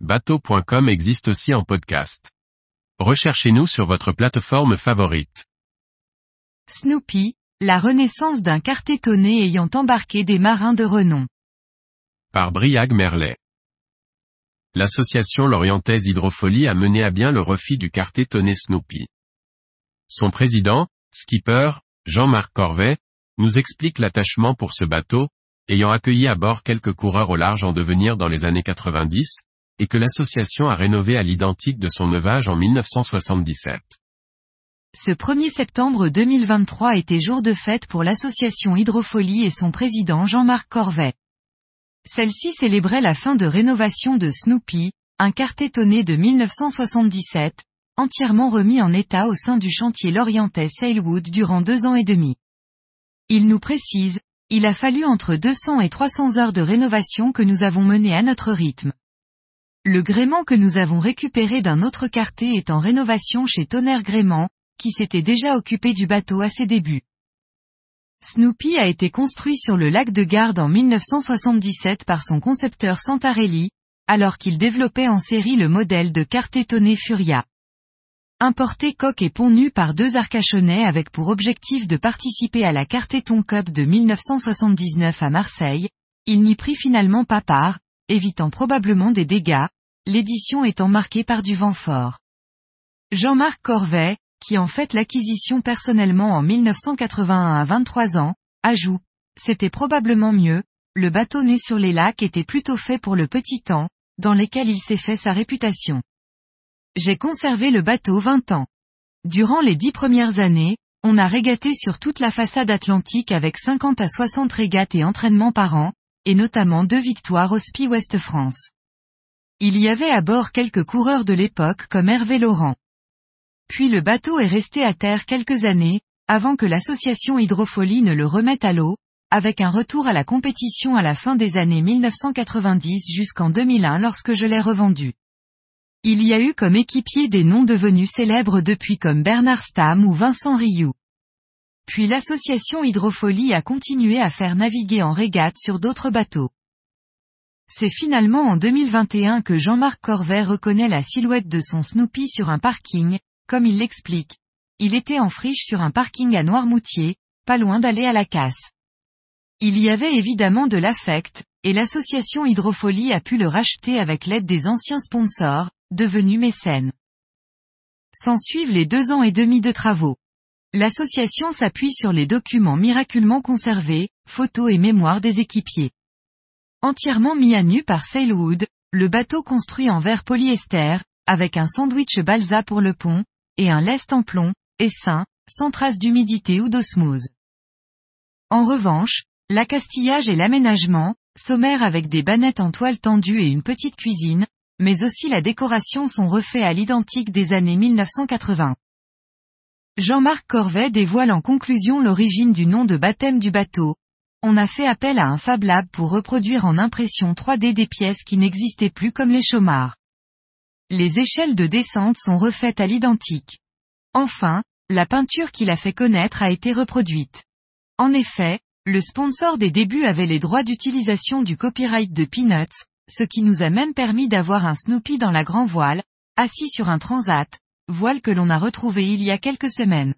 bateau.com existe aussi en podcast. Recherchez-nous sur votre plateforme favorite. Snoopy, la renaissance d'un cartétonné ayant embarqué des marins de renom. Par Briag Merlet. L'association Lorientaise Hydrofolie a mené à bien le refit du cartétonné Snoopy. Son président, skipper, Jean-Marc Corvet, nous explique l'attachement pour ce bateau, ayant accueilli à bord quelques coureurs au large en devenir dans les années 90, et que l'association a rénové à l'identique de son neuvage en 1977. Ce 1er septembre 2023 était jour de fête pour l'association Hydrofolie et son président Jean-Marc Corvet. Celle-ci célébrait la fin de rénovation de Snoopy, un cartétonné de 1977, entièrement remis en état au sein du chantier lorientais Sailwood durant deux ans et demi. Il nous précise, il a fallu entre 200 et 300 heures de rénovation que nous avons menées à notre rythme. Le gréement que nous avons récupéré d'un autre quartier est en rénovation chez Tonnerre Gréement, qui s'était déjà occupé du bateau à ses débuts. Snoopy a été construit sur le lac de Garde en 1977 par son concepteur Santarelli, alors qu'il développait en série le modèle de Cartétonné Furia. Importé coque et pont nu par deux arcachonnais avec pour objectif de participer à la Cartéton Cup de 1979 à Marseille, il n'y prit finalement pas part, évitant probablement des dégâts, l'édition étant marquée par du vent fort. Jean-Marc Corvet, qui en fait l'acquisition personnellement en 1981 à 23 ans, ajoute, c'était probablement mieux, le bateau né sur les lacs était plutôt fait pour le petit temps, dans lesquels il s'est fait sa réputation. J'ai conservé le bateau 20 ans. Durant les dix premières années, on a régaté sur toute la façade atlantique avec 50 à 60 régates et entraînements par an, et notamment deux victoires au Spi West France. Il y avait à bord quelques coureurs de l'époque comme Hervé Laurent. Puis le bateau est resté à terre quelques années, avant que l'association Hydrofolie ne le remette à l'eau, avec un retour à la compétition à la fin des années 1990 jusqu'en 2001 lorsque je l'ai revendu. Il y a eu comme équipier des noms devenus célèbres depuis comme Bernard Stam ou Vincent Rioux. Puis l'association Hydrofolie a continué à faire naviguer en régate sur d'autres bateaux. C'est finalement en 2021 que Jean-Marc Corvet reconnaît la silhouette de son Snoopy sur un parking, comme il l'explique. Il était en friche sur un parking à Noirmoutier, pas loin d'aller à la casse. Il y avait évidemment de l'affect, et l'association Hydrofolie a pu le racheter avec l'aide des anciens sponsors, devenu mécène. S'en suivent les deux ans et demi de travaux. L'association s'appuie sur les documents miraculement conservés, photos et mémoires des équipiers. Entièrement mis à nu par Sailwood, le bateau construit en verre polyester, avec un sandwich balsa pour le pont, et un lest en plomb, et sain, sans trace d'humidité ou d'osmose. En revanche, l'accastillage et l'aménagement, sommaire avec des bannettes en toile tendue et une petite cuisine, mais aussi la décoration sont refaits à l'identique des années 1980. Jean-Marc Corvet dévoile en conclusion l'origine du nom de baptême du bateau. On a fait appel à un Fab Lab pour reproduire en impression 3D des pièces qui n'existaient plus comme les chaumards. Les échelles de descente sont refaites à l'identique. Enfin, la peinture qu'il a fait connaître a été reproduite. En effet, le sponsor des débuts avait les droits d'utilisation du copyright de Peanuts, ce qui nous a même permis d'avoir un Snoopy dans la grand voile, assis sur un transat, voile que l'on a retrouvé il y a quelques semaines.